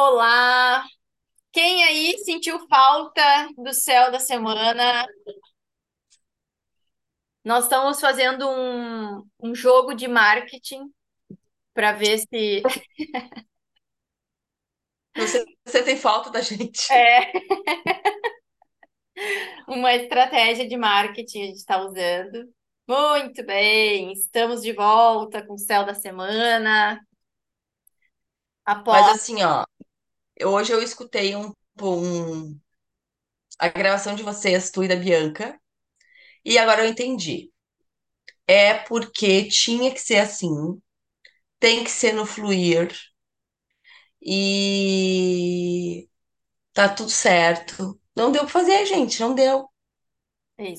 Olá! Quem aí sentiu falta do céu da semana? Nós estamos fazendo um, um jogo de marketing para ver se Você, você tem falta da gente. é uma estratégia de marketing a gente está usando. Muito bem, estamos de volta com o céu da semana. Mas Após assim, ó, hoje eu escutei um, um- a gravação de vocês, tu e da Bianca, e agora eu entendi. É porque tinha que ser assim, tem que ser no fluir, e tá tudo certo. Não deu pra fazer, gente, não deu.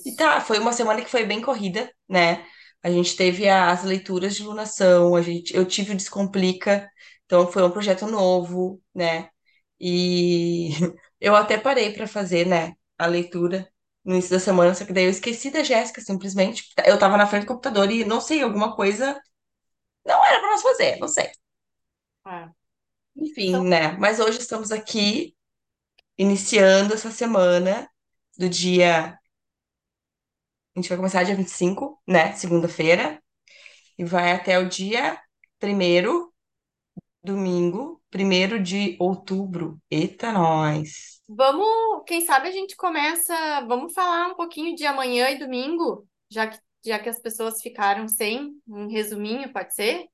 E isso. tá, foi uma semana que foi bem corrida, né? A gente teve as leituras de lunação, a gente, eu tive o Descomplica, então foi um projeto novo, né? E eu até parei para fazer, né, a leitura no início da semana, só que daí eu esqueci da Jéssica simplesmente. Eu tava na frente do computador e não sei, alguma coisa não era para nós fazer, não sei. Ah, Enfim, então, né? Mas hoje estamos aqui iniciando essa semana do dia, a gente vai começar dia 25, né, segunda-feira. E vai até o dia primeiro, domingo, primeiro de outubro. Eita, nós. vamos, quem sabe a gente começa, vamos falar um pouquinho de amanhã e domingo, já que, já que as pessoas ficaram sem um resuminho, pode ser?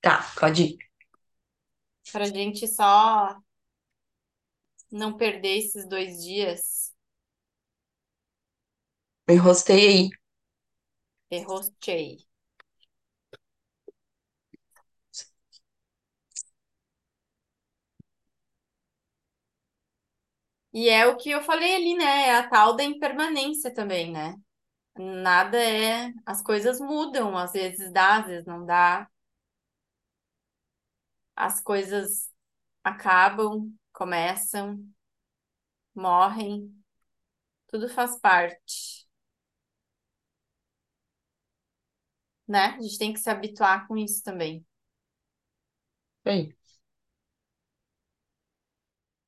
Tá, pode ir. Para a gente só não perder esses dois dias. Me enrostei aí. Errostei. E é o que eu falei ali, né? É a tal da impermanência também, né? Nada é. As coisas mudam, às vezes dá, às vezes não dá. As coisas acabam, começam, morrem. Tudo faz parte, né? A gente tem que se habituar com isso também. Aí.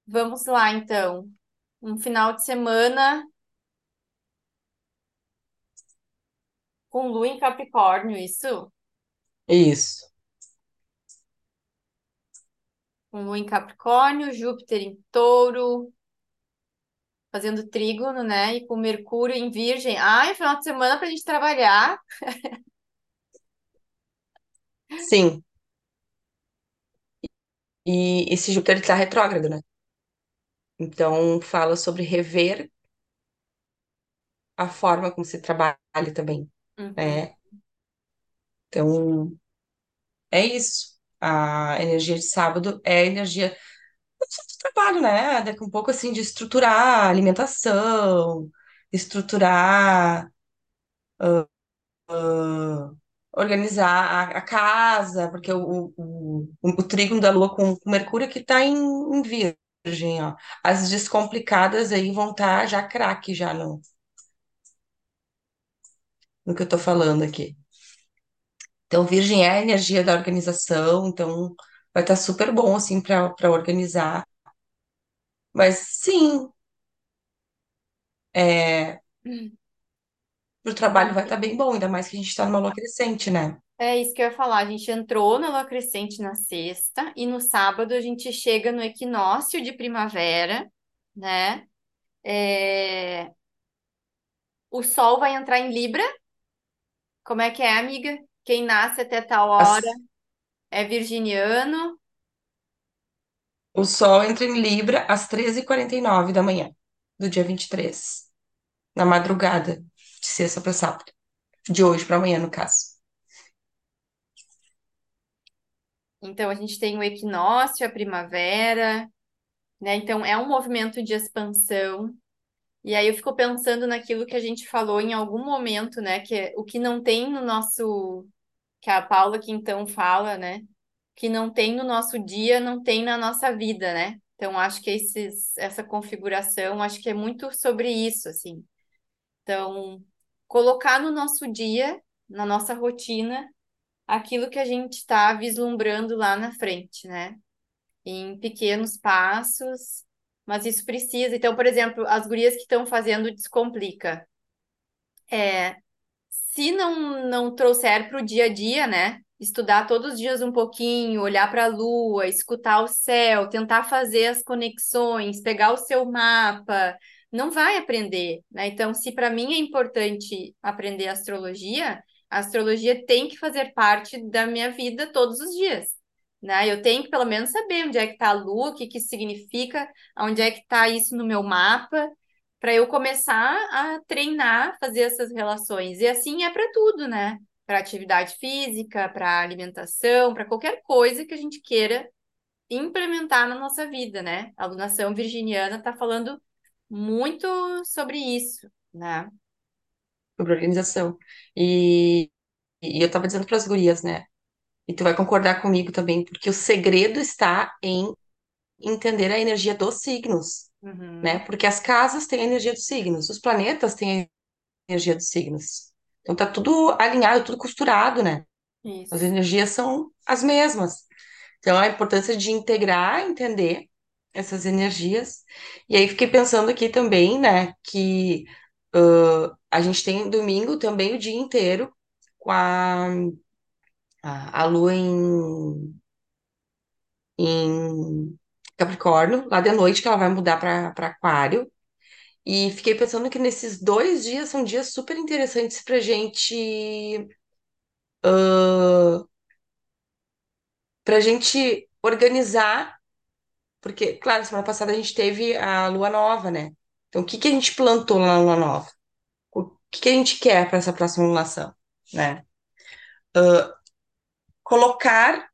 Vamos lá, então. Um final de semana com Lua em Capricórnio, isso? Isso. Com Lua em Capricórnio, Júpiter em Touro, fazendo trígono, né? E com Mercúrio em Virgem. Ai, final de semana pra gente trabalhar. Sim. E esse Júpiter está retrógrado, né? Então fala sobre rever a forma como se trabalha também, Uhum. né? Então é isso. A energia de sábado é a energia do trabalho, né? Daqui um pouco assim de estruturar a alimentação, estruturar organizar a, a casa, porque o, o, o, o trígono da Lua com, com Mercúrio que está em, em ó. As descomplicadas aí vão estar já craque já no, no que eu tô falando aqui. Então, Virgem é a energia da organização, então vai estar super bom assim para para organizar. Mas sim, é, o trabalho vai estar bem bom, ainda mais que a gente está numa lua crescente, né? É isso que eu ia falar. A gente entrou na lua crescente na sexta e no sábado a gente chega no equinócio de primavera, né? É, O sol vai entrar em Libra. Como é que é, amiga? Quem nasce até tal hora As- é virginiano. o Sol entra em Libra às treze e quarenta e nove da manhã, do dia 23. na madrugada de sexta para sábado, de hoje para amanhã, no caso. Então a gente tem o equinócio, a primavera, né? Então é um movimento de expansão. E aí eu fico pensando naquilo que a gente falou em algum momento, né? Que é o que não tem no nosso, que a Paula que então fala, né? Que não tem no nosso dia, não tem na nossa vida, né? Então acho que esses, essa configuração, acho que é muito sobre isso, assim. Então, colocar no nosso dia, na nossa rotina, aquilo que a gente está vislumbrando lá na frente, né? em pequenos passos, mas isso precisa. Então, por exemplo, as gurias que estão fazendo Descomplica. É, se não, não trouxer para o dia a dia, né? Estudar todos os dias um pouquinho, olhar para a lua, escutar o céu, tentar fazer as conexões, pegar o seu mapa, não vai aprender, né? Então, se para mim é importante aprender astrologia, a astrologia tem que fazer parte da minha vida todos os dias, né? Eu tenho que pelo menos saber onde é que está a lua, o que que significa, onde é que está isso no meu mapa, para eu começar a treinar, fazer essas relações. E assim é para tudo, né? Para atividade física, para alimentação, para qualquer coisa que a gente queira implementar na nossa vida, né? A alunação virginiana está falando muito sobre isso, né? Sobre organização. E, e eu tava dizendo para as gurias, né? E tu vai concordar comigo também, porque o segredo está em entender a energia dos signos, né? Uhum, Porque as casas têm a energia dos signos, os planetas têm a energia dos signos. Então tá tudo alinhado, tudo costurado, né? As isso. energias são as mesmas. Então a importância de integrar, entender essas energias. E aí fiquei pensando aqui também, né, que ãh, a gente tem domingo também o dia inteiro com a, a, a lua em, em Capricórnio, lá de noite que ela vai mudar para Aquário. E fiquei pensando que nesses dois dias são dias super interessantes para gente, para gente organizar, porque, claro, semana passada a gente teve a lua nova, né? Então, o que que a gente plantou na lua nova? O que que a gente quer para essa próxima lunação, né? Colocar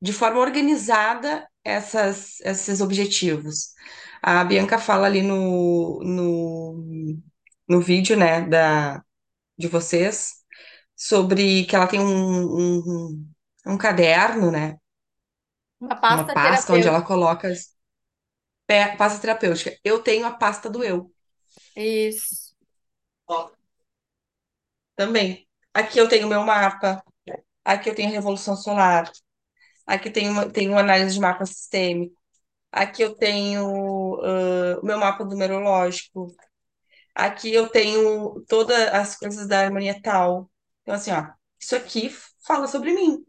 de forma organizada essas, esses objetivos. A Bianca fala ali no, no, no vídeo, né, da, de vocês, sobre que ela tem um, um, um caderno, né, Uma uma pasta pasta onde ela coloca é, pasta terapêutica. Eu tenho a pasta do eu, Isso. ó, também. Aqui eu tenho meu mapa, aqui eu tenho a Revolução Solar, aqui tem uma, tem uma análise de mapa sistêmico, aqui eu tenho ah, o meu mapa numerológico, aqui eu tenho todas as coisas da harmonia tal. Então, assim, ó, isso aqui fala sobre mim.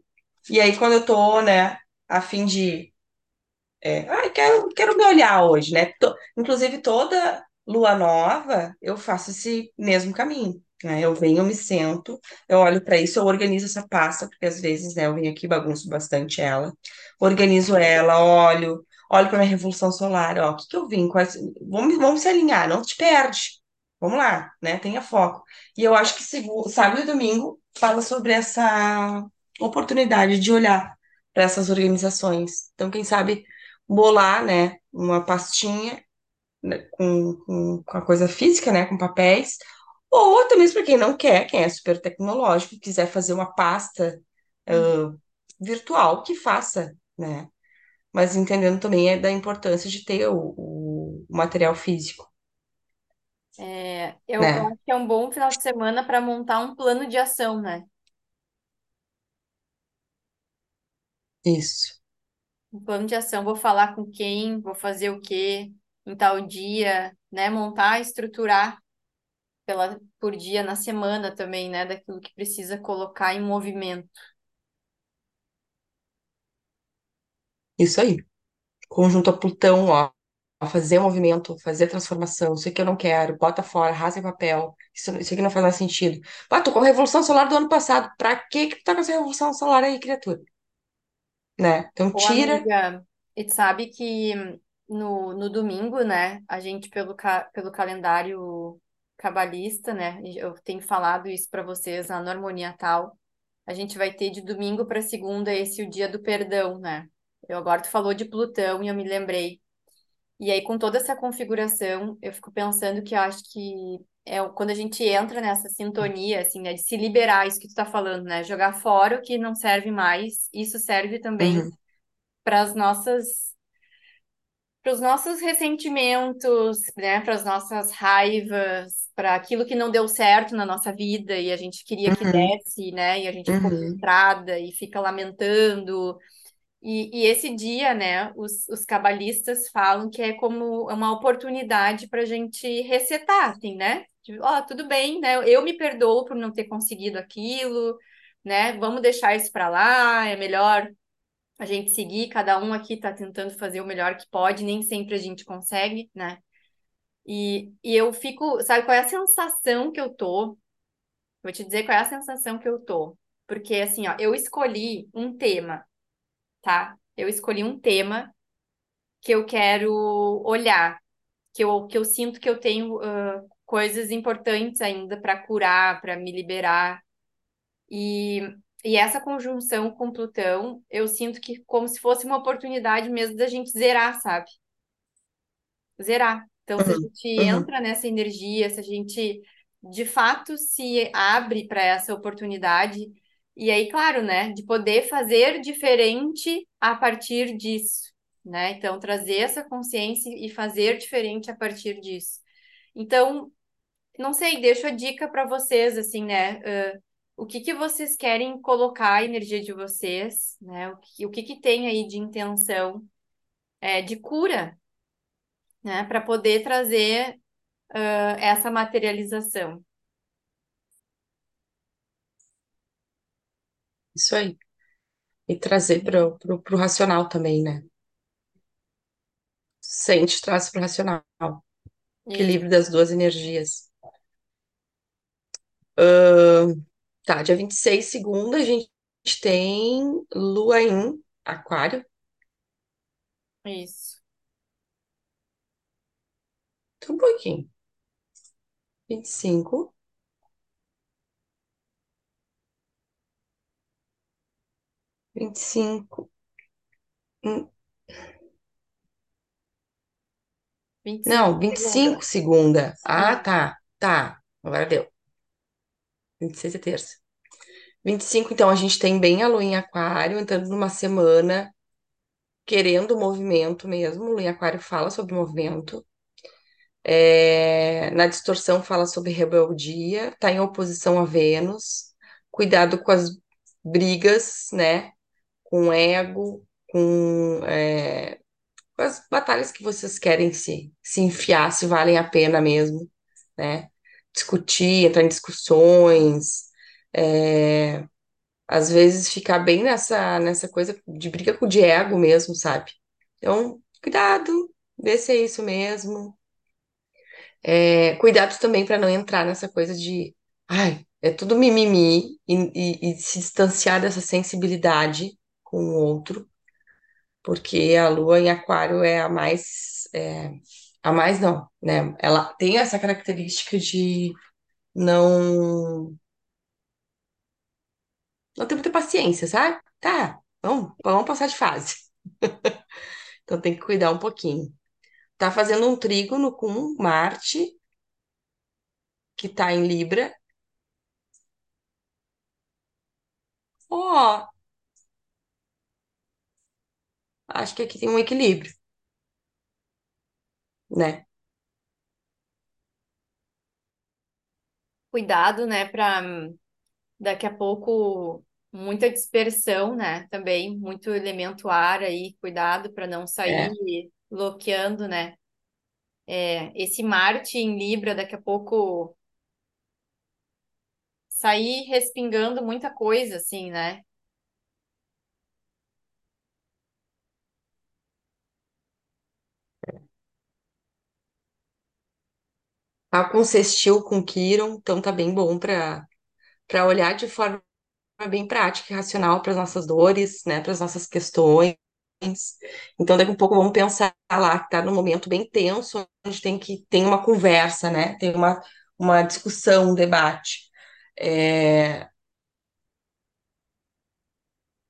E aí, quando eu tô, né, a fim de É, ai, quero, quero me olhar hoje, né? To- inclusive, toda lua nova, eu faço esse mesmo caminho, né? Eu venho, eu me sento, eu olho para isso, eu organizo essa pasta, porque às vezes, né, eu venho aqui, bagunço bastante ela, organizo ela, olho, olho para minha revolução solar, ó, o que que eu vim, quais, vamos, vamos se alinhar, não te perde, vamos lá, né? Tenha foco. E eu acho que sábado e domingo fala sobre essa oportunidade de olhar para essas organizações. Então, quem sabe bolar, né, uma pastinha com, com, com a coisa física, né, com papéis, ou até mesmo para quem não quer, quem é super tecnológico, quiser fazer uma pasta ah, virtual, que faça, né? Mas entendendo também é da importância de ter o, o material físico, É, eu, eu né? acho que é um bom final de semana para montar um plano de ação, né? Isso, Um plano de ação, vou falar com quem, vou fazer o quê, em tal dia, né? Montar, estruturar pela, por dia na semana também, né? Daquilo que precisa colocar em movimento. isso aí. Conjunto a Plutão, ó, fazer movimento, fazer transformação, isso aqui eu não quero, bota fora, rasga em papel, isso, isso aqui não faz mais sentido. Ah, tô com a Revolução Solar do ano passado, pra que que tu tá com essa Revolução Solar aí, criatura? Né? Então tira. amiga, e sabe que no, no domingo, né? A gente, pelo, ca, pelo calendário cabalista, né? Eu tenho falado isso para vocês, a harmonia tal. A gente vai ter de domingo para segunda esse o dia do perdão, né? Eu agora tu falou de Plutão e eu me lembrei. E aí, com toda essa configuração, eu fico pensando que eu acho que é quando a gente entra nessa sintonia, assim, né, de se liberar, isso que tu tá falando, né? Jogar fora o que não serve mais, isso serve também Uhum, para as nossas, para os nossos ressentimentos, né? Para as nossas raivas, para aquilo que não deu certo na nossa vida e a gente queria que uhum, desse, né? E a gente ficou uhum, frustrada e fica lamentando. E, e esse dia, né, os, os cabalistas falam que é como uma oportunidade para a gente resetar, assim, né? Ó, tudo bem, né? Eu me perdoo por não ter conseguido aquilo, né? Vamos deixar isso para lá, é melhor a gente seguir, cada um aqui está tentando fazer o melhor que pode, nem sempre a gente consegue, né? E, e eu fico, sabe qual é a sensação que eu tô? Vou te dizer qual é a sensação que eu tô. Porque assim, ó, eu escolhi um tema, tá? Eu escolhi um tema que eu quero olhar, que eu, que eu sinto que eu tenho uh, coisas importantes ainda para curar, para me liberar. E, e essa conjunção com Plutão, eu sinto que como se fosse uma oportunidade mesmo da gente zerar, sabe? Zerar. Então, se a gente uhum. entra nessa energia, se a gente de fato se abre para essa oportunidade, e aí, claro, né, de poder fazer diferente a partir disso, né? Então, trazer essa consciência e fazer diferente a partir disso. Então, não sei, deixo a dica para vocês, assim, né? ah, o que que vocês querem colocar a energia de vocês, né? O que, o que que tem aí de intenção, é, de cura, né? Para poder trazer ah, essa materialização. Isso aí. E trazer para o racional também, né? Sente, traz para o racional. Equilíbrio das duas energias. Ahn, tá, dia 26 segunda, a gente tem Lua em Aquário. isso. Então, um pouquinho. vinte e cinco vinte e cinco hum, vinte e cinco Não, vinte e segunda. cinco segunda. Ah, tá, tá. Agora deu. 26 é terça. vinte e cinco então, a gente tem bem a Lua em Aquário, entrando numa semana querendo movimento mesmo. Lua em Aquário fala sobre movimento. É, na distorção fala sobre rebeldia, está em oposição a Vênus, cuidado com as brigas, né? Com ego, com, é, com as batalhas que vocês querem se, se enfiar, se valem a pena mesmo, né? Discutir, entrar em discussões, é, às vezes ficar bem nessa, nessa coisa de briga com o de ego mesmo, sabe? Então, cuidado, vê se é isso mesmo. É, cuidado também para não entrar nessa coisa de, ai, é tudo mimimi e, e- e se distanciar dessa sensibilidade com o outro, porque a lua em aquário é a mais, é, a mais não, né? Ela tem essa característica de não, não ter muita paciência, sabe? Tá, vamos, vamos passar de fase. Então tem que cuidar um pouquinho. Tá fazendo um trígono com Marte, que tá em Libra. Ó, acho que aqui tem um equilíbrio, né? cuidado, né, para daqui a pouco muita dispersão, né? Também muito elemento ar aí, cuidado para não É. sair bloqueando, né? É, esse Marte em Libra daqui a pouco sair respingando muita coisa, assim, né? Tá com sextil com Quiron, então tá bem bom para para olhar de forma bem prática e racional para as nossas dores, né, para as nossas questões. Então daqui a pouco vamos pensar lá que tá num momento bem tenso, onde tem que tem uma conversa, né? Tem uma uma discussão, um debate. É,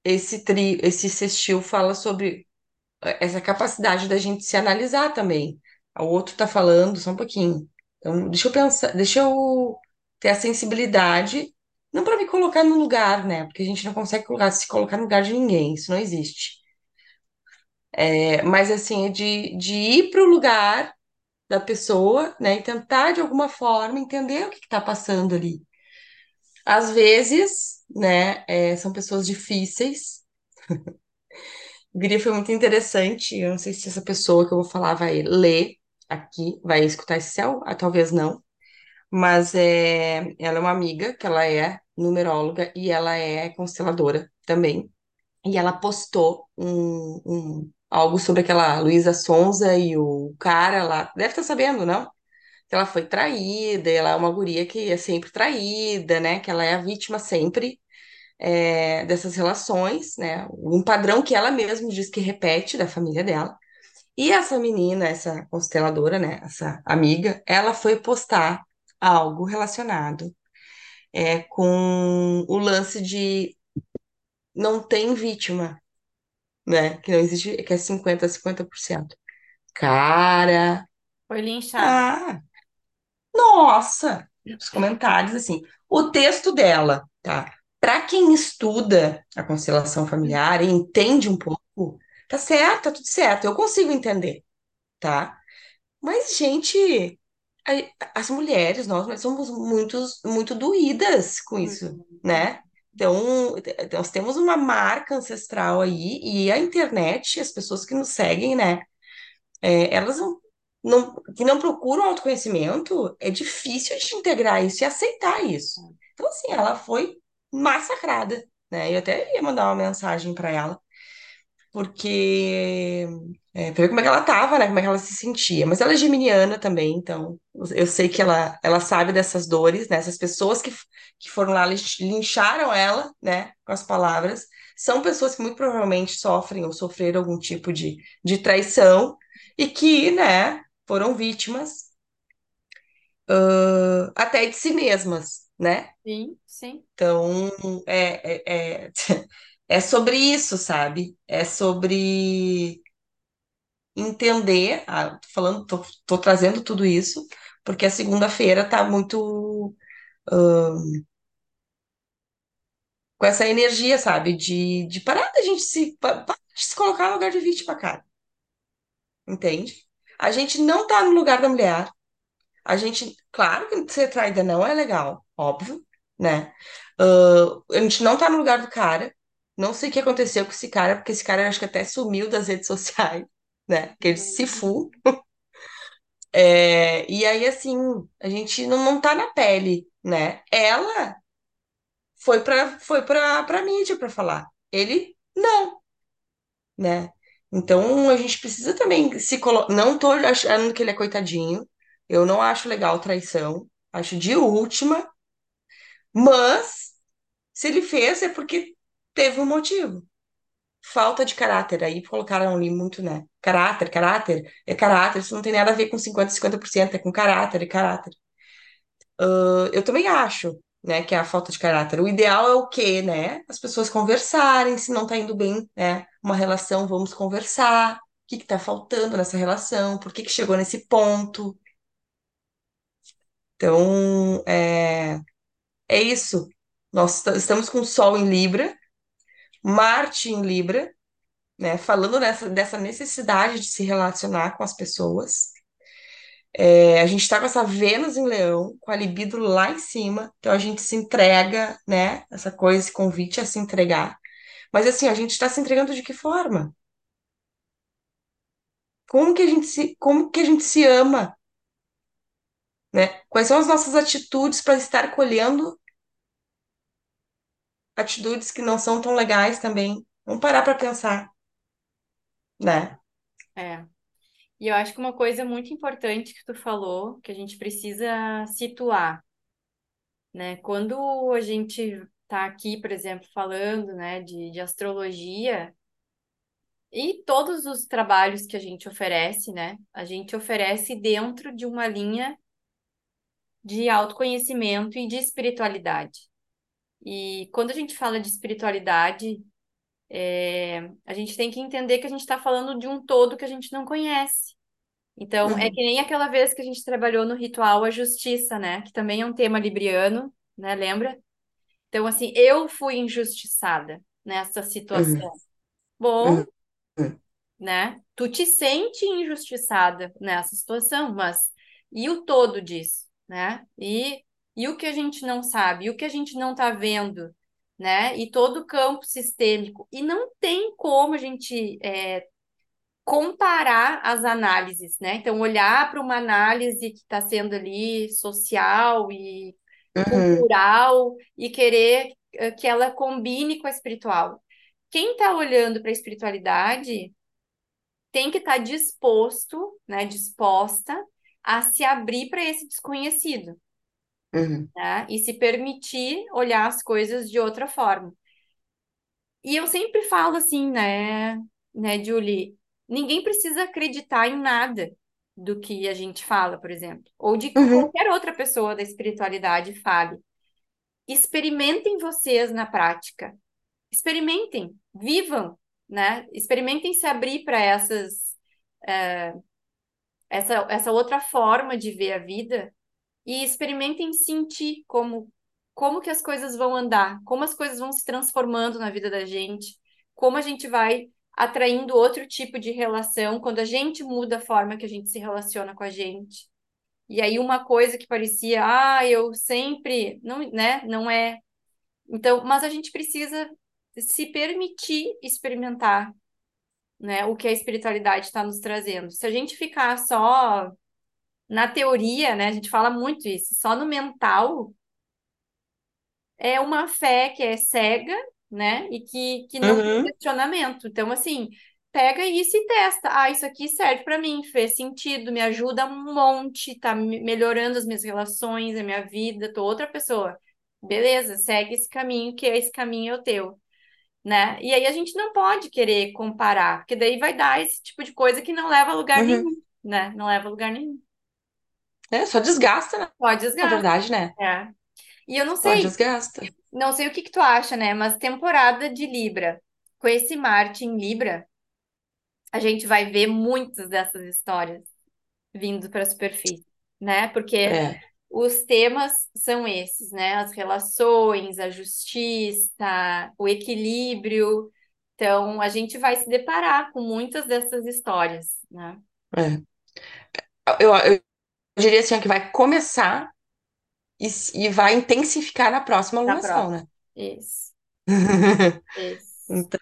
esse tri, esse sextil fala sobre essa capacidade da gente se analisar também. O outro tá falando, só um pouquinho. Então, deixa eu pensar, deixa eu ter a sensibilidade, não para me colocar no lugar, né? Porque a gente não consegue colocar- se colocar no lugar de ninguém, isso não existe. É, mas assim, é de, de ir para o lugar da pessoa, né? E tentar de alguma forma entender o que está passando ali. Às vezes, né, é, são pessoas difíceis, Guria foi muito interessante. Eu não sei se essa pessoa que eu vou falar vai ler aqui, vai escutar esse céu, ah, talvez não. Mas é, ela é uma amiga, que ela é numeróloga e ela é consteladora também. E ela postou um, um- algo sobre aquela Luísa Sonza e o cara lá. Deve estar sabendo, não? Que ela foi traída, ela é uma guria que é sempre traída, né? Que ela é a vítima sempre é, dessas relações, né? Um padrão que ela mesma diz que repete da família dela. E essa menina, essa consteladora, né? Essa amiga, ela foi postar algo relacionado é, com o lance de não tem vítima, né? Que não existe, que é 50 a 50%. Cara, Foi linchada. ah, nossa! Os comentários, assim. O texto dela, tá? Para quem estuda a constelação familiar e entende um pouco, tá certo, tá tudo certo. Eu consigo entender, tá? Mas, gente, a- as mulheres, nós, nós somos muitos, muito doídas com isso, Uhum. né? Então, nós temos uma marca ancestral aí, e a internet, as pessoas que nos seguem, né? é, elas não, não, que não procuram autoconhecimento, é difícil de integrar isso e aceitar isso. Então, assim, ela foi massacrada, né? Eu até ia mandar uma mensagem para ela, porque é, pra ver como é que ela tava, né? Como é que ela se sentia. Mas ela é geminiana também, então eu sei que ela, ela sabe dessas dores, né? Essas pessoas que, que foram lá lincharam ela, né? Com as palavras, são pessoas que muito provavelmente sofrem ou sofreram algum tipo de, de traição e que, né, foram vítimas ah, até de si mesmas, né? Sim, sim. Então, é, é, é, é sobre isso, sabe? É sobre entender, ah, tô falando, tô, tô trazendo tudo isso, porque a segunda-feira tá muito com essa energia, sabe? De, de parar da gente se, pa- parar de se colocar no lugar de vítima, cara, entende? A gente não tá no lugar da mulher, a gente, claro que ser traída não é legal, óbvio, né? Ah, a gente não tá no lugar do cara, não sei o que aconteceu com esse cara, porque esse cara acho que até sumiu das redes sociais, né? Que ele se Uhum. fu É, e aí, assim, a gente não, não tá na pele, né? Ela foi pra, foi pra, pra mídia pra falar. Ele, não, né? Então, a gente precisa também se colocar. Não tô achando que ele é coitadinho. Eu não acho legal traição. Acho de última. Mas, se ele fez, é porque teve um motivo. Falta de caráter. Aí colocaram ali muito, né? Caráter, caráter. É caráter. Isso não tem nada a ver com 50, 50%. É com caráter, é caráter. Eu também acho, né, que é a falta de caráter. O ideal é o quê, né? As pessoas conversarem, se não tá indo bem, né, uma relação, vamos conversar. O que que tá faltando nessa relação? Por que que chegou nesse ponto? Então, é, é isso. Nós estamos com o Sol em Libra, Marte em Libra, né, falando nessa, dessa necessidade de se relacionar com as pessoas. É, a gente está com essa Vênus em Leão, com a libido lá em cima, então a gente se entrega, né? Essa coisa, esse convite a se entregar. Mas assim, a gente está se entregando de que forma? Como que a gente se, como que a gente se ama, né? Quais são as nossas atitudes para estar colhendo atitudes que não são tão legais também? Vamos parar para pensar, né? É. E eu acho que uma coisa muito importante que tu falou, que a gente precisa situar, né? Quando a gente tá aqui, por exemplo, falando, né, de, de astrologia e todos os trabalhos que a gente oferece, né? A gente oferece dentro de uma linha de autoconhecimento e de espiritualidade. E quando a gente fala de espiritualidade, é, a gente tem que entender que a gente está falando de um todo que a gente não conhece. Então, é Uhum, que nem aquela vez que a gente trabalhou no ritual a justiça, né? Que também é um tema libriano, né? Lembra? Então, assim, eu fui injustiçada nessa uhum, situação. Bom, uhum, uhum. né? Tu te sente injustiçada nessa situação, mas e o todo disso, né? E, e o que a gente não sabe, e o que a gente não tá vendo né? E todo o campo sistêmico. E não tem como a gente é, comparar as análises, né? Então, olhar para uma análise que está sendo ali social e Uhum, cultural e querer eh, que ela combine com a espiritual. Quem está olhando para a espiritualidade tem que estar tá disposto, né, disposta a se abrir para esse desconhecido, uhum, né? E se permitir olhar as coisas de outra forma. E eu sempre falo assim, né, né, Julie, ninguém precisa acreditar em nada do que a gente fala, por exemplo, ou de que uhum, qualquer outra pessoa da espiritualidade fale. Experimentem vocês na prática. Experimentem, vivam, né? Experimentem se abrir para essas essa, essa outra forma de ver a vida e experimentem sentir como como que as coisas vão andar, como as coisas vão se transformando na vida da gente, como a gente vai atraindo outro tipo de relação quando a gente muda a forma que a gente se relaciona com a gente. E aí uma coisa que parecia, ah, eu sempre, não, né, não é. Então, mas a gente precisa se permitir experimentar, né, o que a espiritualidade está nos trazendo. Se a gente ficar só na teoria, né, a gente fala muito isso, só no mental, é uma fé que é cega, né? E que, que não tem uhum, questionamento. Então, assim, pega isso e testa. Ah, isso aqui serve para mim, fez sentido, me ajuda um monte, tá me- melhorando as minhas relações, a minha vida, tô outra pessoa. Beleza, segue esse caminho, que esse caminho é o teu, né? E aí a gente não pode querer comparar, porque daí vai dar esse tipo de coisa que não leva a lugar uhum. nenhum, né? Não leva a lugar nenhum. É, só desgasta, né? Pode Na desgastar. verdade, né? É. E eu não Só sei, desgasta. Não sei o que que tu acha, né? Mas temporada de Libra, com esse Marte em Libra, a gente vai ver muitas dessas histórias vindo para a superfície, né? Porque É, os temas são esses, né? As relações, a justiça, o equilíbrio. Então, a gente vai se deparar com muitas dessas histórias, né? é. Eu, eu diria assim, que vai começar e, e vai intensificar na próxima Na alunação, próxima. né? Isso, isso. Então,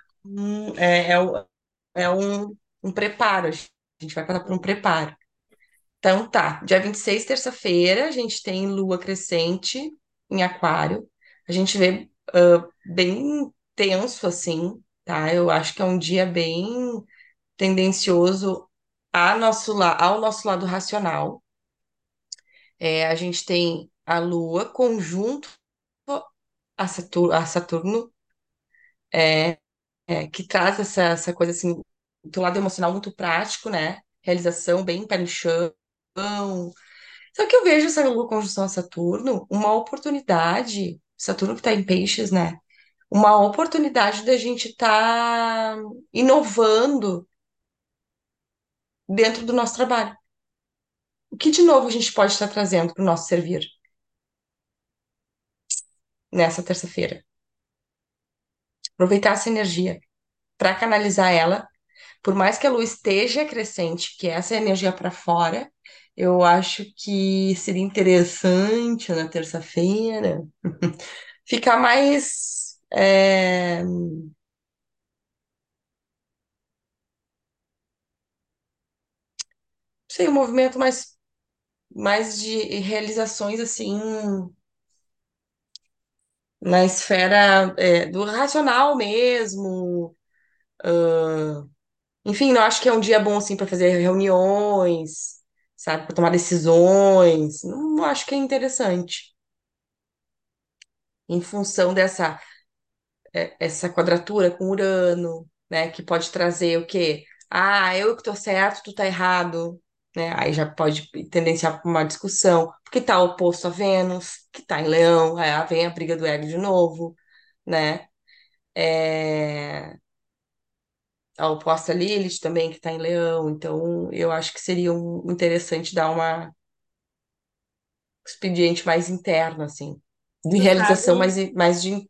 é, é, o- é um, um preparo. A gente vai passar por um preparo. Então, tá. Dia 26, terça-feira, a gente tem lua crescente em Aquário. A gente vê ah, bem tenso, assim, tá? Eu acho que é um dia bem tendencioso a nosso, ao nosso lado racional. É, a gente tem a lua conjunto a Saturno, a Saturno é, é, que traz essa, essa coisa assim, do lado emocional muito prático, né? Realização bem pé no chão. Só que eu vejo essa lua conjunção a Saturno uma oportunidade, Saturno que está em peixes, né? Uma oportunidade da gente estar inovando dentro do nosso trabalho. O que de novo a gente pode estar trazendo para o nosso servir nessa terça-feira? Aproveitar essa energia para canalizar ela por mais que a lua esteja crescente, que essa é energia para fora, eu acho que seria interessante na terça-feira ficar mais, é, sei, um movimento mais, mais de realizações assim na esfera, é, do racional mesmo. Enfim, eu acho que é um dia bom assim para fazer reuniões, sabe, para tomar decisões. Não acho que é interessante. Em função dessa é, essa quadratura com Urano, né? Que pode trazer o quê? Ah, eu que tô certo, tu tá errado, né? Aí já pode tendenciar para uma discussão, porque tá oposto a Vênus, que tá em Leão, aí vem a briga do ego de novo, né? É... A oposta Lilith também, que tá em Leão, então eu acho que seria um, interessante dar uma expediente mais interno, assim, de Tu realização, sabe, mais, mais de.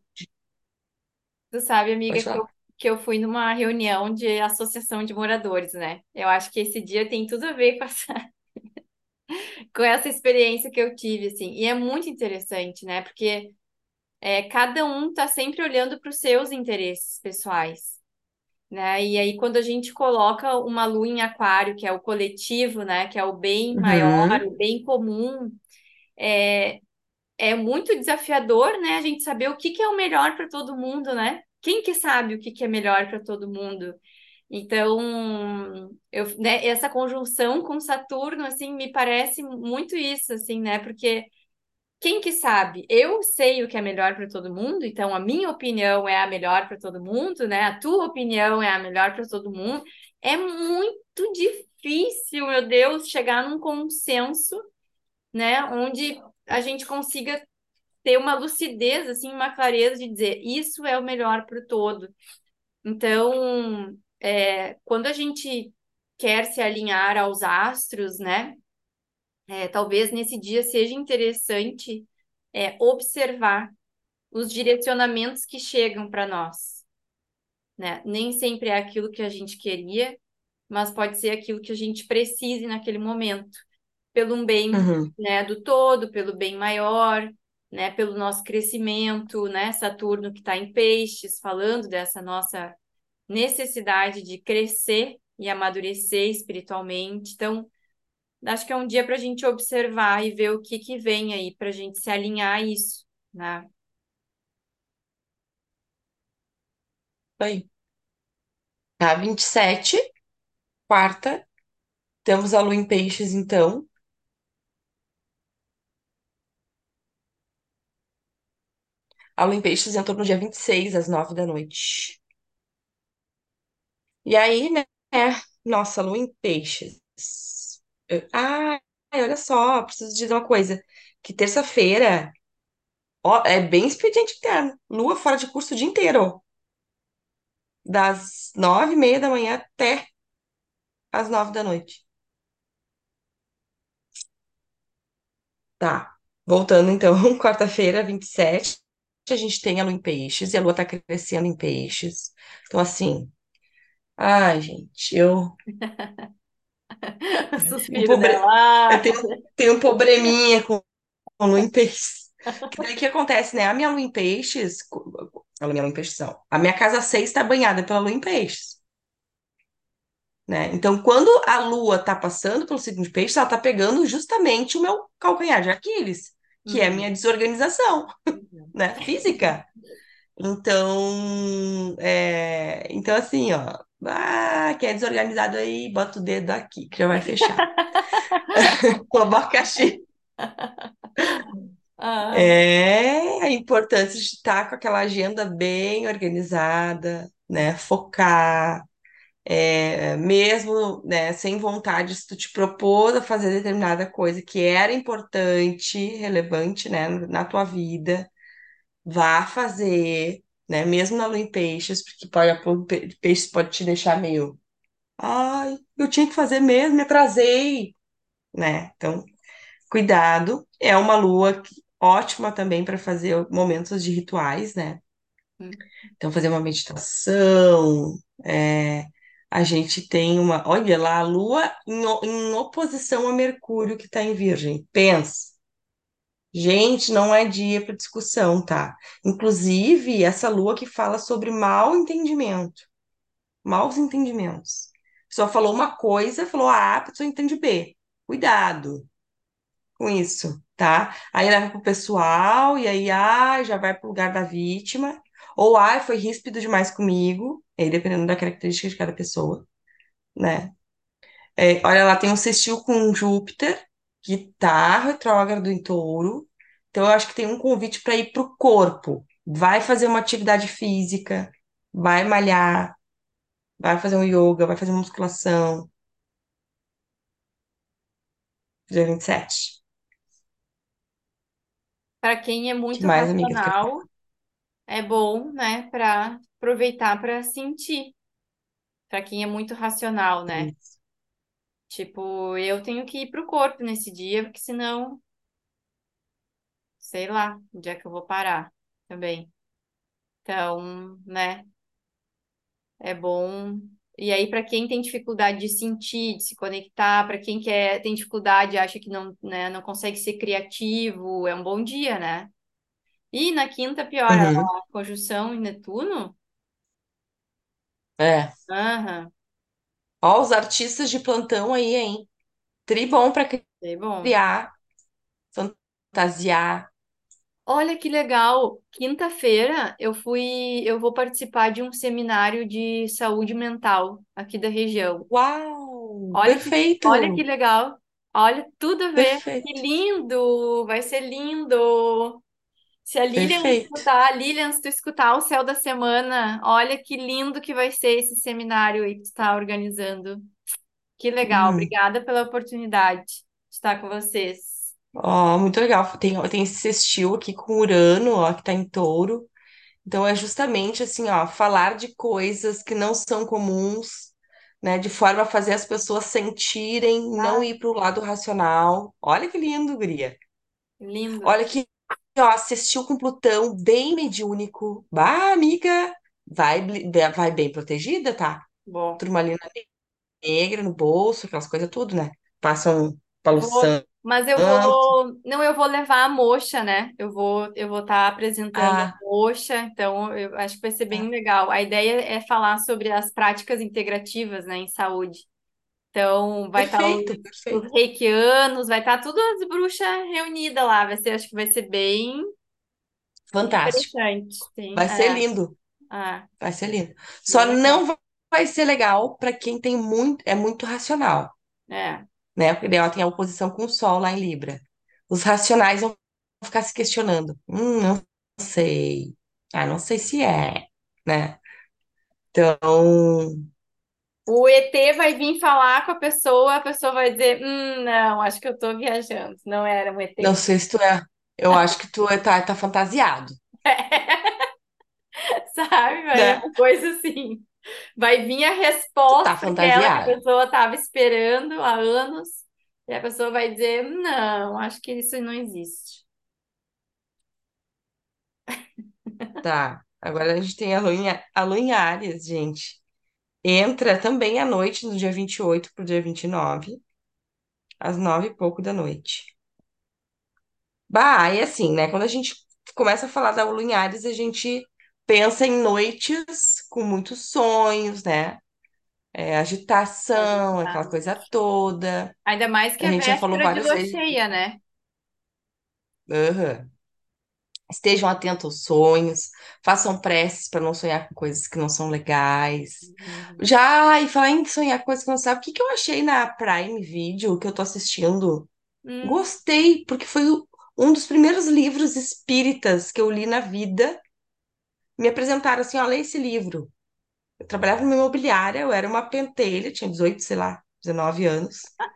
tu sabe, amiga, que eu. Que eu fui numa reunião de associação de moradores, né? Eu acho que esse dia tem tudo a ver com essa, com essa experiência que eu tive, assim. E é muito interessante, né? Porque é, cada um está sempre olhando para os seus interesses pessoais. Né? E aí, quando a gente coloca uma lua em aquário, que é o coletivo, né? Que é o bem maior, Uhum, o bem comum, é, é muito desafiador, né? A gente saber o que que é o melhor para todo mundo, né? Quem que sabe o que que é melhor para todo mundo? Então, eu, né, essa conjunção com Saturno, assim, me parece muito isso, assim, né? Porque quem que sabe? Eu sei o que é melhor para todo mundo, então a minha opinião é a melhor para todo mundo, né? A tua opinião é a melhor para todo mundo. É muito difícil, meu Deus, chegar num consenso, né? Onde a gente consiga ter uma lucidez, assim, uma clareza de dizer isso é o melhor para o todo. Então, é, quando a gente quer se alinhar aos astros, né? É, talvez nesse dia seja interessante é, observar os direcionamentos que chegam para nós, né? Nem sempre é aquilo que a gente queria, mas pode ser aquilo que a gente precise naquele momento, pelo um bem, uhum, né, do todo, pelo bem maior, né, pelo nosso crescimento, né? Saturno que está em peixes, falando dessa nossa necessidade de crescer e amadurecer espiritualmente. Então, acho que é um dia para a gente observar e ver o que que vem aí, para a gente se alinhar a isso, né? aí. Tá, 27, quarta, temos a lua em peixes, então. A lua em peixes entrou no dia 26, às 9 da noite. E aí, né, nossa, lua em peixes. Eu- Ai, olha só, preciso dizer uma coisa. Que terça-feira, ó, é bem expediente interno. Lua fora de curso o dia inteiro. Das nove e meia da manhã até às nove da noite. Tá. Voltando então, quarta-feira, 27, a gente tem a lua em peixes e a lua tá crescendo em peixes. Então, assim, ai, gente, eu, um pobre, eu dela. tenho, tenho um probleminha com, com lua em peixes. Daí o que acontece, né? A minha lua em peixes, a minha lua em peixes, não. A minha casa 6 está banhada pela lua em peixes. Né? Então, quando a lua está passando pelo signo de peixes, ela está pegando justamente o meu calcanhar de Aquiles, que é a minha Uhum. desorganização, Uhum. né? Física. Então, é... então assim, ó, ah, quem é desorganizado aí, bota o dedo aqui, que já vai fechar. O abacaxi. Ai, É a importância de estar com aquela agenda bem organizada, né? Focar, é, mesmo, né, sem vontade, se tu te propôs a fazer determinada coisa que era importante, relevante, né, na tua vida, vá fazer, né, mesmo na lua em peixes, porque pode, o pe- peixes pode te deixar meio, ai, eu tinha que fazer mesmo, me atrasei, né? Então, cuidado. É uma lua que- ótima também para fazer momentos de rituais, né? hum, Então, fazer uma meditação, é, a gente tem uma. Olha lá, a Lua em, o- em oposição a Mercúrio, que está em Virgem. Pensa. Gente, não é dia para discussão, tá? Inclusive, essa Lua que fala sobre mal entendimento, maus entendimentos. A pessoa falou uma coisa, falou A, a pessoa entende B. Cuidado com isso, tá? Aí leva pro pessoal, e aí, ah, já vai pro lugar da vítima, ou, ah, foi ríspido demais comigo, aí dependendo da característica de cada pessoa, né? É, olha, lá tem um sextil com Júpiter, que tá retrógrado em touro, então eu acho que tem um convite para ir pro corpo, vai fazer uma atividade física, vai malhar, vai fazer um yoga, vai fazer uma musculação, dia 27. Para quem é muito mais, racional, é bom, né, para aproveitar para sentir. Para quem é muito racional, né? Isso. Tipo, eu tenho que ir pro corpo nesse dia, porque senão, sei lá, onde é que eu vou parar também. Então, né, é bom. E aí, para quem tem dificuldade de sentir, de se conectar, para quem quer, tem dificuldade, acha que não, né, não consegue ser criativo, é um bom dia, né? E na quinta, pior, a Uhum. conjunção em Netuno? É. Aham, Ó, os artistas de plantão aí, hein? Pra é bom. criar, fantasiar. Olha que legal. Quinta-feira eu fui, eu vou participar de um seminário de saúde mental aqui da região. Uau! Olha que, olha que Perfeito! legal. Olha tudo a ver. Que Perfeito! lindo! Vai ser lindo. Se a Lilian Perfeito! escutar, Lilian, se tu escutar o Céu da Semana, olha que lindo que vai ser esse seminário aí que tu está organizando. Que legal. Hum. Obrigada pela oportunidade de estar com vocês. Ó, muito legal. Tem, tem esse sextil aqui com Urano, ó, que tá em touro. Então é justamente assim, ó, falar de coisas que não são comuns, né, de forma a fazer as pessoas sentirem, não Ah, ir para o lado racional. Olha que lindo, guria. lindo. Olha que, ó, assistiu com Plutão bem mediúnico. Bah, amiga, vai, vai bem protegida, tá? Bom. Turmalina negra no bolso, aquelas coisas tudo, né? Passam palo Vou, santo. mas eu vou, não, eu vou levar a moxa, né? Eu vou, eu vou estar apresentando a Ah, moxa, então eu acho que vai ser bem tá. legal. A ideia é falar sobre as práticas integrativas, né, em saúde. Então, vai estar os, Perfeito, os reikianos, vai estar tudo as bruxas reunidas lá. Vai ser, acho que vai ser bem Fantástico. Sim, Vai ser é, lindo. ah, Vai ser lindo. Só legal. não va- vai ser legal para quem tem muito, é muito racional, É. né? Porque daí ela tem a oposição com o Sol lá em Libra. Os racionais vão ficar se questionando. Hum, não sei. Ah, não sei se é, né? Então, O ET vai vir falar com a pessoa, a pessoa vai dizer: Hum, não, acho que eu tô viajando. Não era um não ET. sei se tu é. Eu acho que tu é- tá, tá fantasiado, Sabe? Vai né? uma coisa assim. Vai vir a tá resposta aquela que a pessoa estava esperando há anos, e a pessoa vai dizer: Não, acho que isso não existe. Tá. Agora a gente tem a em, a gente. Entra também à noite, no dia 28 pro dia 29, às nove e pouco da noite. Bah, e assim, né? Quando a gente começa a falar da Áries, a gente pensa em noites com muitos sonhos, né? É, agitação, aquela coisa toda. Ainda mais que A é gente já falou várias vezes. cheia, né? Aham. Estejam atentos aos sonhos, façam preces para não sonhar com coisas que não são legais. Uhum. Já, e falar em sonhar com coisas que não sabe, o que que eu achei na Prime Video que eu tô assistindo? Hum. Gostei, porque foi um dos primeiros livros espíritas que eu li na vida. Me apresentaram assim, ó, lê esse livro. Eu trabalhava numa imobiliária, eu era uma pentelha, tinha 18, sei lá, 19 anos.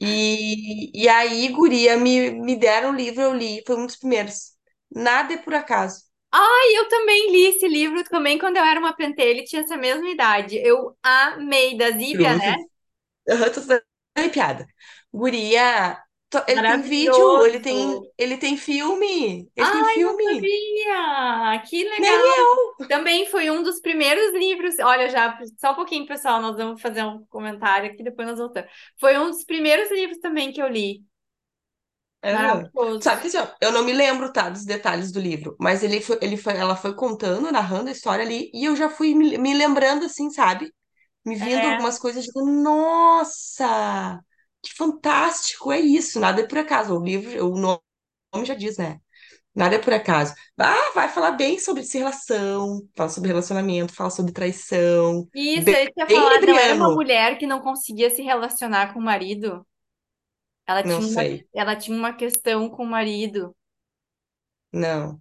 E, e aí, guria, me, me deram o livro, eu li, foi um dos primeiros. Nada é por acaso. Ai, eu também li esse livro também quando eu era uma pentelha e tinha essa mesma idade. Eu amei, da Zíbia, né? Aham, tô arrepiada. Guria, to- ele tem vídeo, ele tem, Maravilhoso. ele tem filme, ele tem Ai, não filme. sabia! Que Nem legal! eu. Também foi um dos primeiros livros. Olha, já, só um pouquinho, pessoal, nós vamos fazer um comentário aqui, depois nós voltamos. Foi um dos primeiros livros também que eu li. Aham. Maravilhoso. Sabe que assim, ó, eu não me lembro, tá, dos detalhes do livro, mas ele foi, ele foi, ela foi contando, narrando a história ali, e eu já fui me, me lembrando assim, sabe? Me vindo É, algumas coisas, digo, nossa, que fantástico, é isso, nada é por acaso. O livro, o nome já diz, né? Nada é por acaso. Ah, vai falar bem sobre relação, fala sobre relacionamento, fala sobre traição. isso, Bem, eu tinha falado, não era uma mulher que não conseguia se relacionar com o marido. Ela Não tinha uma, sei. ela tinha uma questão com o marido. Não.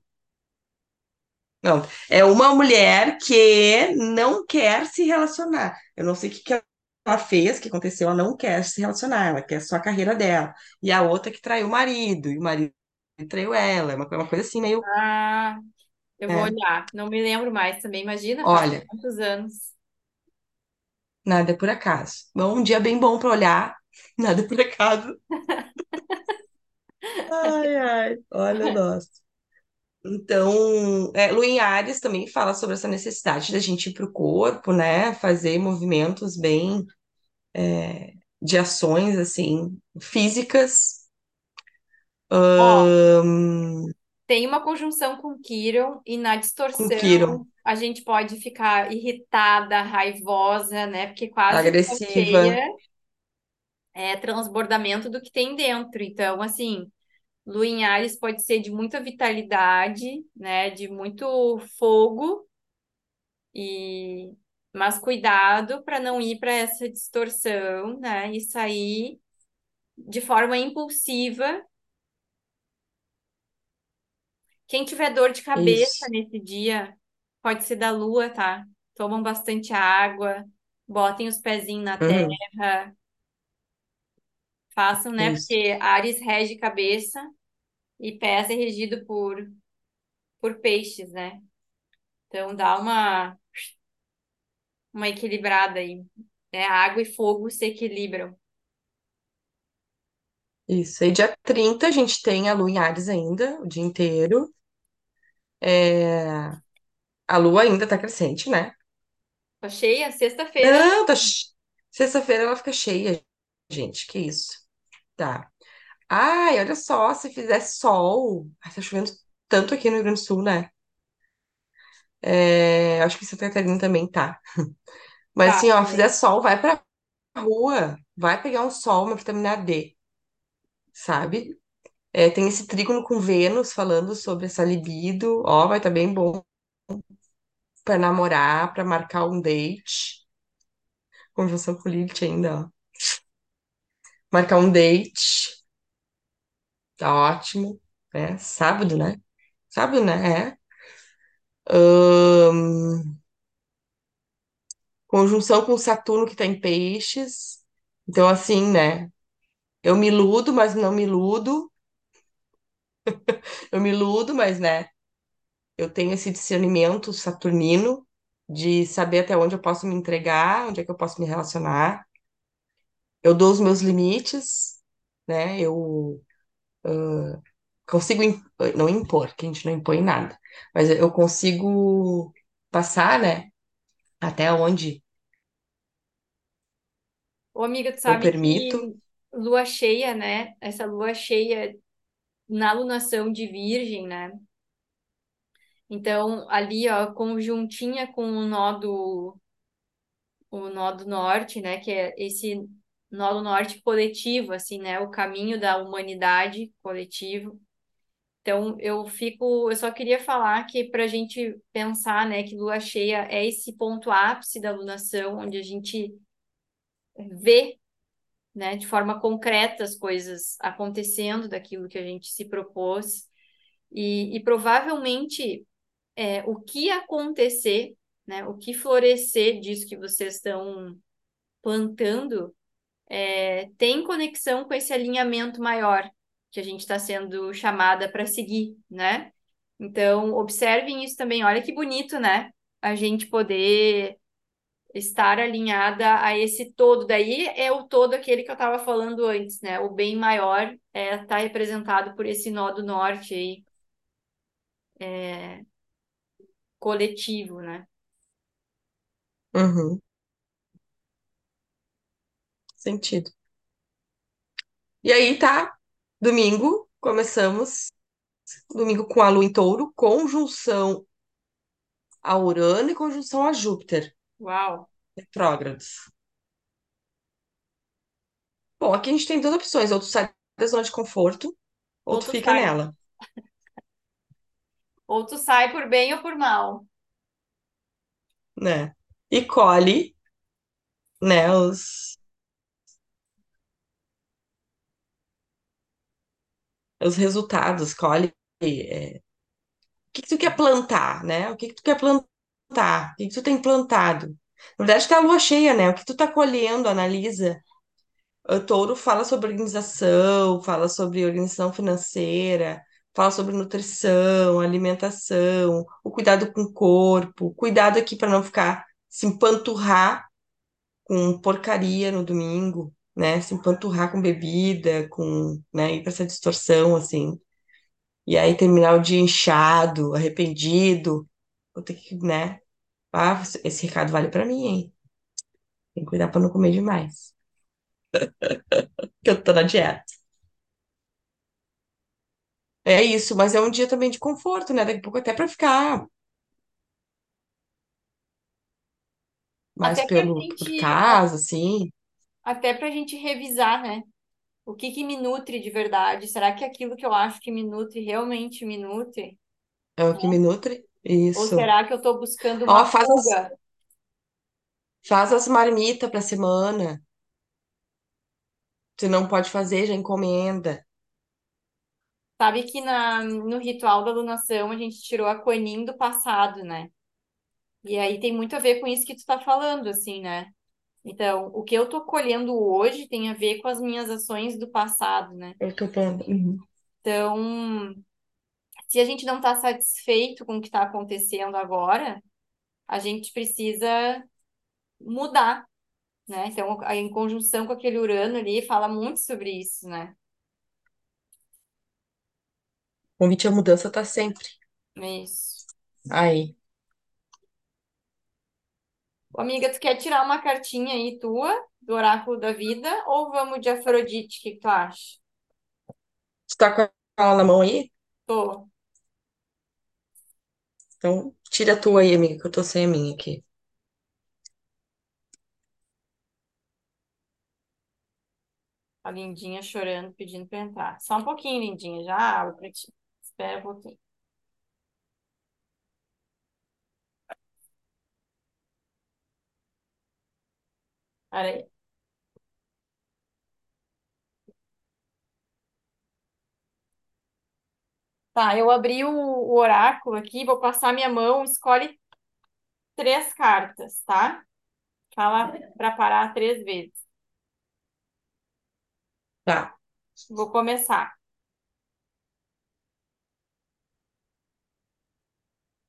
Não. É uma mulher que não quer se relacionar. Eu não sei o que que ela fez, o que aconteceu, ela não quer se relacionar, ela quer só a carreira dela. E a outra que traiu o marido, e o marido traiu ela. É uma, uma coisa assim, meio, Ah, eu vou né? olhar. Não me lembro mais também. Imagina, faz Olha, quantos anos. nada é por acaso. Bom, um dia bem bom para olhar. Nada é por acaso. Ai, ai, olha nós. Então, é, Lu em Ares também fala sobre essa necessidade da gente ir para o corpo, né? Fazer movimentos bem de ações assim físicas. Ó, Ahn, tem uma conjunção com Quiron e na com Quiron, distorção a gente pode ficar irritada, raivosa, né? Porque quase agressiva. cheia é transbordamento do que tem dentro. Então, assim, lua em Ares pode ser de muita vitalidade, né? De muito fogo e mas cuidado para não ir para essa distorção, né? E sair de forma impulsiva. Quem tiver dor de cabeça Isso. nesse dia, pode ser da lua, tá? Tomam bastante água, botem os pezinhos na Uhum, terra, façam, né? isso. Porque Ares rege cabeça e pés é regido por, por peixes, né? Então dá uma, uma equilibrada aí. É, água e fogo se equilibram. Isso. E dia 30 a gente tem a Lua em Ares ainda, o dia inteiro. É, A Lua ainda tá crescente, né? Tá cheia? Sexta-feira. Não, tá... Sexta-feira ela fica cheia, gente. Que isso? Tá. Ai, olha só, se fizer sol. Ai, tá chovendo tanto aqui no Rio Grande do Sul, né? É, Acho que em Santa Catarina também tá. Mas Tá, assim, ó, fizer também. sol, vai pra rua. Vai pegar um sol, uma vitamina D, sabe? É, tem esse trígono com Vênus falando sobre essa libido. Ó, vai estar bem bom pra namorar, pra marcar um date. Conjunção com Lilith ainda, ó. Marcar um date, tá ótimo. É, sábado, né? Sábado, né? É. Conjunção com Saturno que tá em peixes. Então, assim, né? Eu me iludo, mas não me iludo. Eu me iludo, mas, né? Eu tenho esse discernimento saturnino de saber até onde eu posso me entregar, onde é que eu posso me relacionar. Eu dou os meus limites, né? Eu consigo, im- não impor, que a gente não impõe nada, mas eu consigo passar, né? Até onde Ô, amiga, tu eu sabe permito. que lua cheia, né? Essa lua cheia na lunação de Virgem, né? Então, ali, ó, conjuntinha com o nó do, o nó do norte, né? Que é esse nó norte coletivo, assim, né? O caminho da humanidade coletivo. Então, eu fico, eu só queria falar que para a gente pensar, né, que lua cheia é esse ponto ápice da lunação, onde a gente vê, né, de forma concreta as coisas acontecendo daquilo que a gente se propôs. E, e provavelmente é, o que acontecer, né, o que florescer disso que vocês estão plantando, é, tem conexão com esse alinhamento maior que a gente está sendo chamada para seguir, né? Então, observem isso também. Olha que bonito, né? A gente poder estar alinhada a esse todo. Daí é o todo aquele que eu estava falando antes, né? O bem maior é tá representado por esse nó do norte aí, coletivo, né? Uhum, sentido. E aí tá, domingo, começamos. Domingo com a Lua em Touro, conjunção a Urano e conjunção a Júpiter, Uau! retrógrados. Bom, aqui a gente tem duas opções, ou tu sai da zona de conforto, ou Ou tu tu fica sai, nela, ou tu sai por bem ou por mal. né? E colhe, né, os, os resultados, colhe é, o que que tu quer plantar, né? O que que tu quer plantar? O que que tu tem plantado? Na verdade, tá a lua cheia, né? O que tu tá colhendo, analisa. O touro fala sobre organização, fala sobre organização financeira, fala sobre nutrição, alimentação, o cuidado com o corpo, cuidado aqui para não ficar se empanturrar com porcaria no domingo, né? Se empanturrar com bebida, com, né, ir para essa distorção assim. E aí terminar o dia inchado, arrependido, vou ter que, né? Ah, esse recado vale para mim, hein? Tem que cuidar para não comer demais, que eu tô na dieta. É isso, mas é um dia também de conforto, né? Daqui a pouco até pra ficar mais Até pelo, por gente, casa, assim. Até pra gente revisar, né? O que que me nutre de verdade? Será que aquilo que eu acho que me nutre realmente me nutre? É o que me nutre. Ou Isso. será que eu tô buscando Ó, uma faz as, fuga? faz as marmitas pra semana. Se não pode fazer, já encomenda. Sabe que na, no ritual da alunação a gente tirou a Quenin do passado, né? E aí tem muito a ver com isso que tu tá falando, assim, né? Então, o que eu tô colhendo hoje tem a ver com as minhas ações do passado, né? Eu tô pondo. Uhum. Então, se a gente não tá satisfeito com o que tá acontecendo agora, a gente precisa mudar, né? Então, em conjunção com aquele Urano ali, fala muito sobre isso, né? O convite à mudança tá sempre Isso. aí. Amiga, tu quer tirar uma cartinha aí tua, do Oráculo da Vida, ou vamos de Afrodite, o que que tu acha? Tu tá com ela na mão aí? Tô. Então, tira a tua aí, amiga, que eu tô sem a minha aqui. A Lindinha chorando, pedindo pra entrar. Só um pouquinho, Lindinha, já abro pra ti. Espera um pouquinho. Pera aí. Tá, eu abri o, o oráculo aqui, vou passar minha mão, escolhe três cartas, tá? Fala pra parar três vezes. Tá. Vou começar,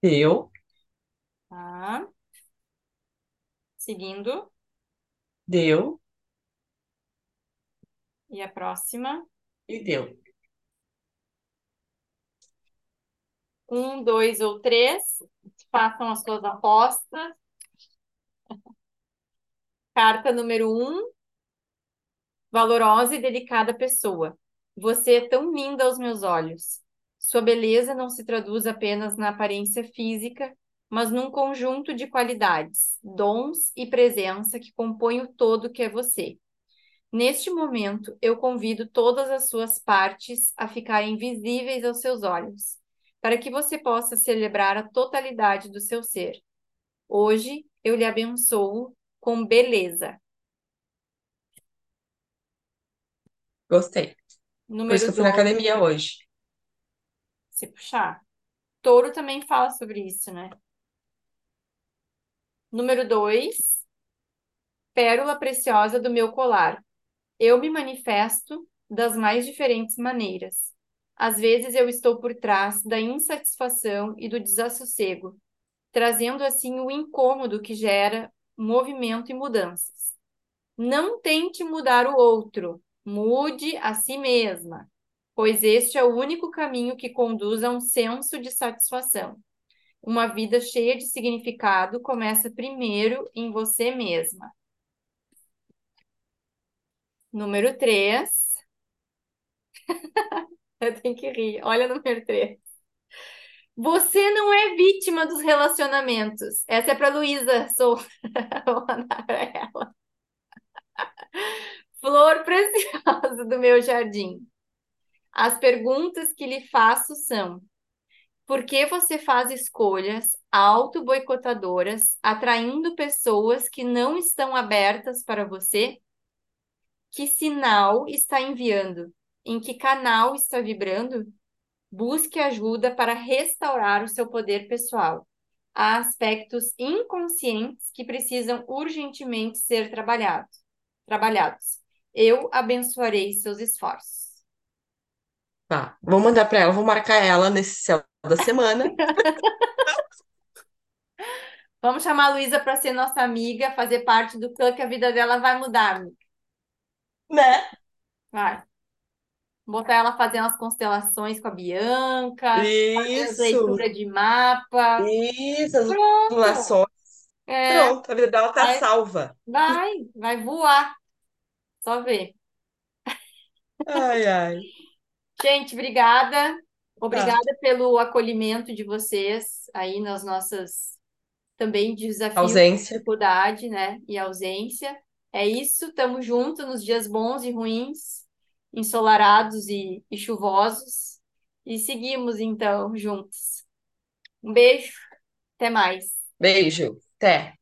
Deu, tá? Seguindo. Deu E a próxima. e deu. Um, dois ou três. Façam as suas apostas. Carta número um. Valorosa e delicada pessoa. Você é tão linda aos meus olhos. Sua beleza não se traduz apenas na aparência física, mas num conjunto de qualidades, dons e presença que compõem o todo que é você. Neste momento, eu convido todas as suas partes a ficarem visíveis aos seus olhos, para que você possa celebrar a totalidade do seu ser. Hoje, eu lhe abençoo com beleza. Gostei. Por isso Número que eu fui na 2, academia hoje. se puxar. Touro também fala sobre isso, né? Número 2, pérola preciosa do meu colar. Eu me manifesto das mais diferentes maneiras. Às vezes eu estou por trás da insatisfação e do desassossego, trazendo assim o incômodo que gera movimento e mudanças. Não tente mudar o outro, mude a si mesma, pois este é o único caminho que conduz a um senso de satisfação. Uma vida cheia de significado começa primeiro em você mesma. Número 3. Eu tenho que rir. Olha o número 3. Você não é vítima dos relacionamentos. Essa é para Luísa. Sou. Vou mandar para ela. Flor preciosa do meu jardim. As perguntas que lhe faço são: por que você faz escolhas auto-boicotadoras, atraindo pessoas que não estão abertas para você? Que sinal está enviando? Em que canal está vibrando? Busque ajuda para restaurar o seu poder pessoal. Há aspectos inconscientes que precisam urgentemente ser trabalhados. trabalhados. Eu abençoarei seus esforços. Tá. Vou mandar pra ela, vou marcar ela nesse céu da semana, Vamos chamar a Luísa para ser nossa amiga, fazer parte do clã que a vida dela vai mudar, amiga. né? Vai. Botar ela fazendo as constelações com a Bianca, as Isso, leituras de mapa. isso, as Pronto. É, Pronto, a vida dela tá vai, salva. vai, vai voar. Só ver. Ai, ai. Gente, obrigada. Obrigada pelo acolhimento de vocês aí nas nossas também desafios, Ausência. dificuldade, né? E ausência. É isso, estamos juntos nos dias bons e ruins, ensolarados e, e chuvosos. E seguimos então juntos. Um beijo, até mais. Beijo. Até.